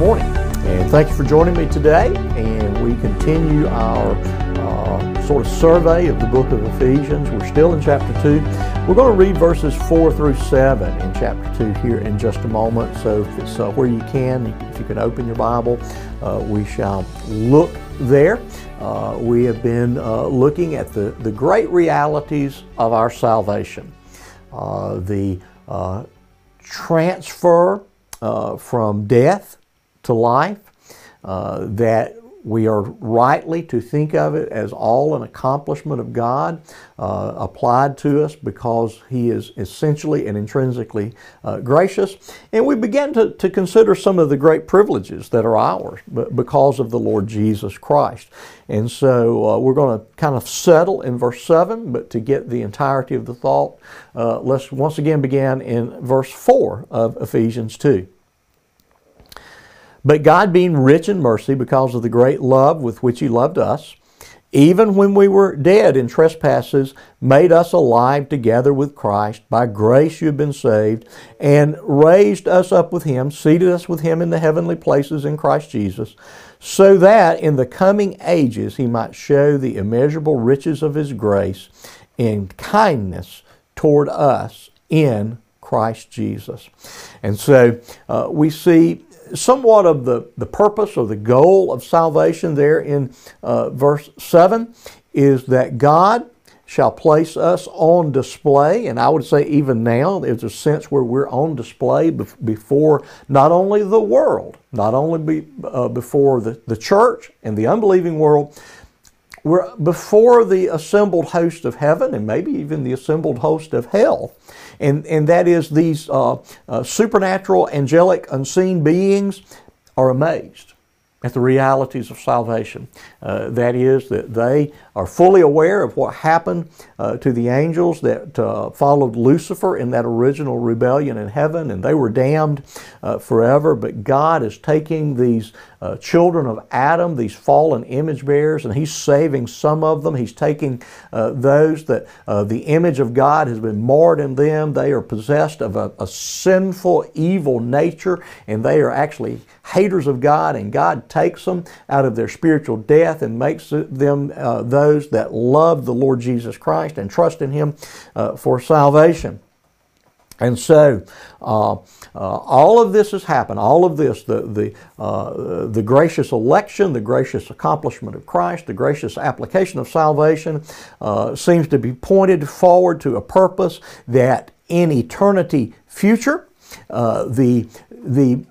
Thank you for joining me today, and we continue our uh, sort of survey of the book of Ephesians. We're still in chapter 2. We're going to read verses 4 through 7 in chapter 2 here in just a moment. So, if it's uh, where you can, if you can open your Bible, uh, we shall look there. Uh, we have been uh, looking at the, the great realities of our salvation, uh, the transfer from death to life uh, that we are rightly to think of it as all an accomplishment of God uh, applied to us because He is essentially and intrinsically uh, gracious. And we begin to, to consider some of the great privileges that are ours because of the Lord Jesus Christ. And so uh, we're going to kind of settle in verse 7, but to get the entirety of the thought, uh, let's once again begin in verse 4 of Ephesians 2. But God, being rich in mercy because of the great love with which He loved us, even when we were dead in trespasses, made us alive together with Christ. By grace you have been saved, and raised us up with Him, seated us with Him in the heavenly places in Christ Jesus, so that in the coming ages He might show the immeasurable riches of His grace in kindness toward us in Christ Jesus. And so uh, we see somewhat of the, the purpose or the goal of salvation there in uh, verse 7 is that God shall place us on display. And I would say, even now, there's a sense where we're on display before not only the world, not only be, uh, before the, the church and the unbelieving world, we're before the assembled host of heaven and maybe even the assembled host of hell. And, and that is these uh, uh, supernatural, angelic, unseen beings are amazed at the realities of salvation. Uh, that is, that they are fully aware of what happened uh, to the angels that uh, followed Lucifer in that original rebellion in heaven, and they were damned uh, forever. But God is taking these uh, children of Adam, these fallen image bearers, and He's saving some of them. He's taking uh, those that the image of God has been marred in them. They are possessed of a, a sinful, evil nature, and they are actually haters of God, and God takes them out of their spiritual death and makes them uh, those that love the Lord Jesus Christ and trust in Him uh, for salvation. And so, uh, uh, all of this has happened. All of this, the, the, uh, the gracious election, the gracious accomplishment of Christ, the gracious application of salvation, uh, seems to be pointed forward to a purpose that in eternity future, uh, the, the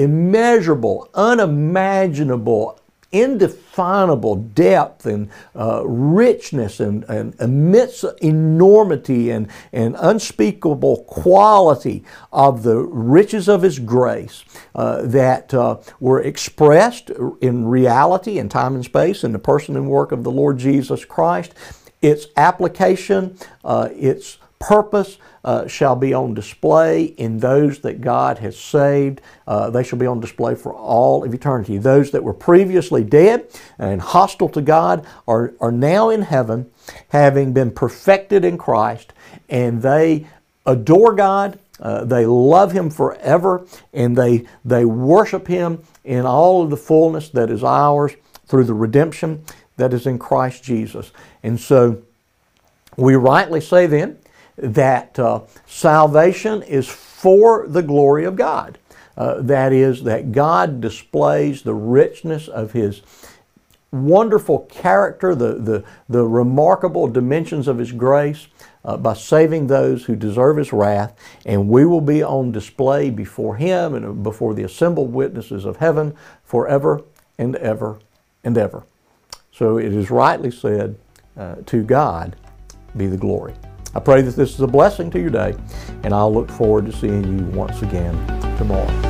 immeasurable, unimaginable, indefinable depth and uh, richness and, and immense enormity and, and unspeakable quality of the riches of His grace uh, that uh, were expressed in reality in time and space in the person and work of the Lord Jesus Christ. Its application, uh, its purpose uh, shall be on display in those that God has saved. Uh, they shall be on display for all of eternity. Those that were previously dead and hostile to God are, are now in heaven, having been perfected in Christ, and they adore God. Uh, they love Him forever, and they, they worship Him in all of the fullness that is ours through the redemption that is in Christ Jesus. And so we rightly say then that uh, salvation is for the glory of God. Uh, that is, that God displays the richness of His wonderful character, the, the, the remarkable dimensions of His grace uh, by saving those who deserve His wrath, and we will be on display before Him and before the assembled witnesses of heaven forever and ever and ever. So it is rightly said, uh, to God be the glory. I pray that this is a blessing to your day, and I'll look forward to seeing you once again tomorrow.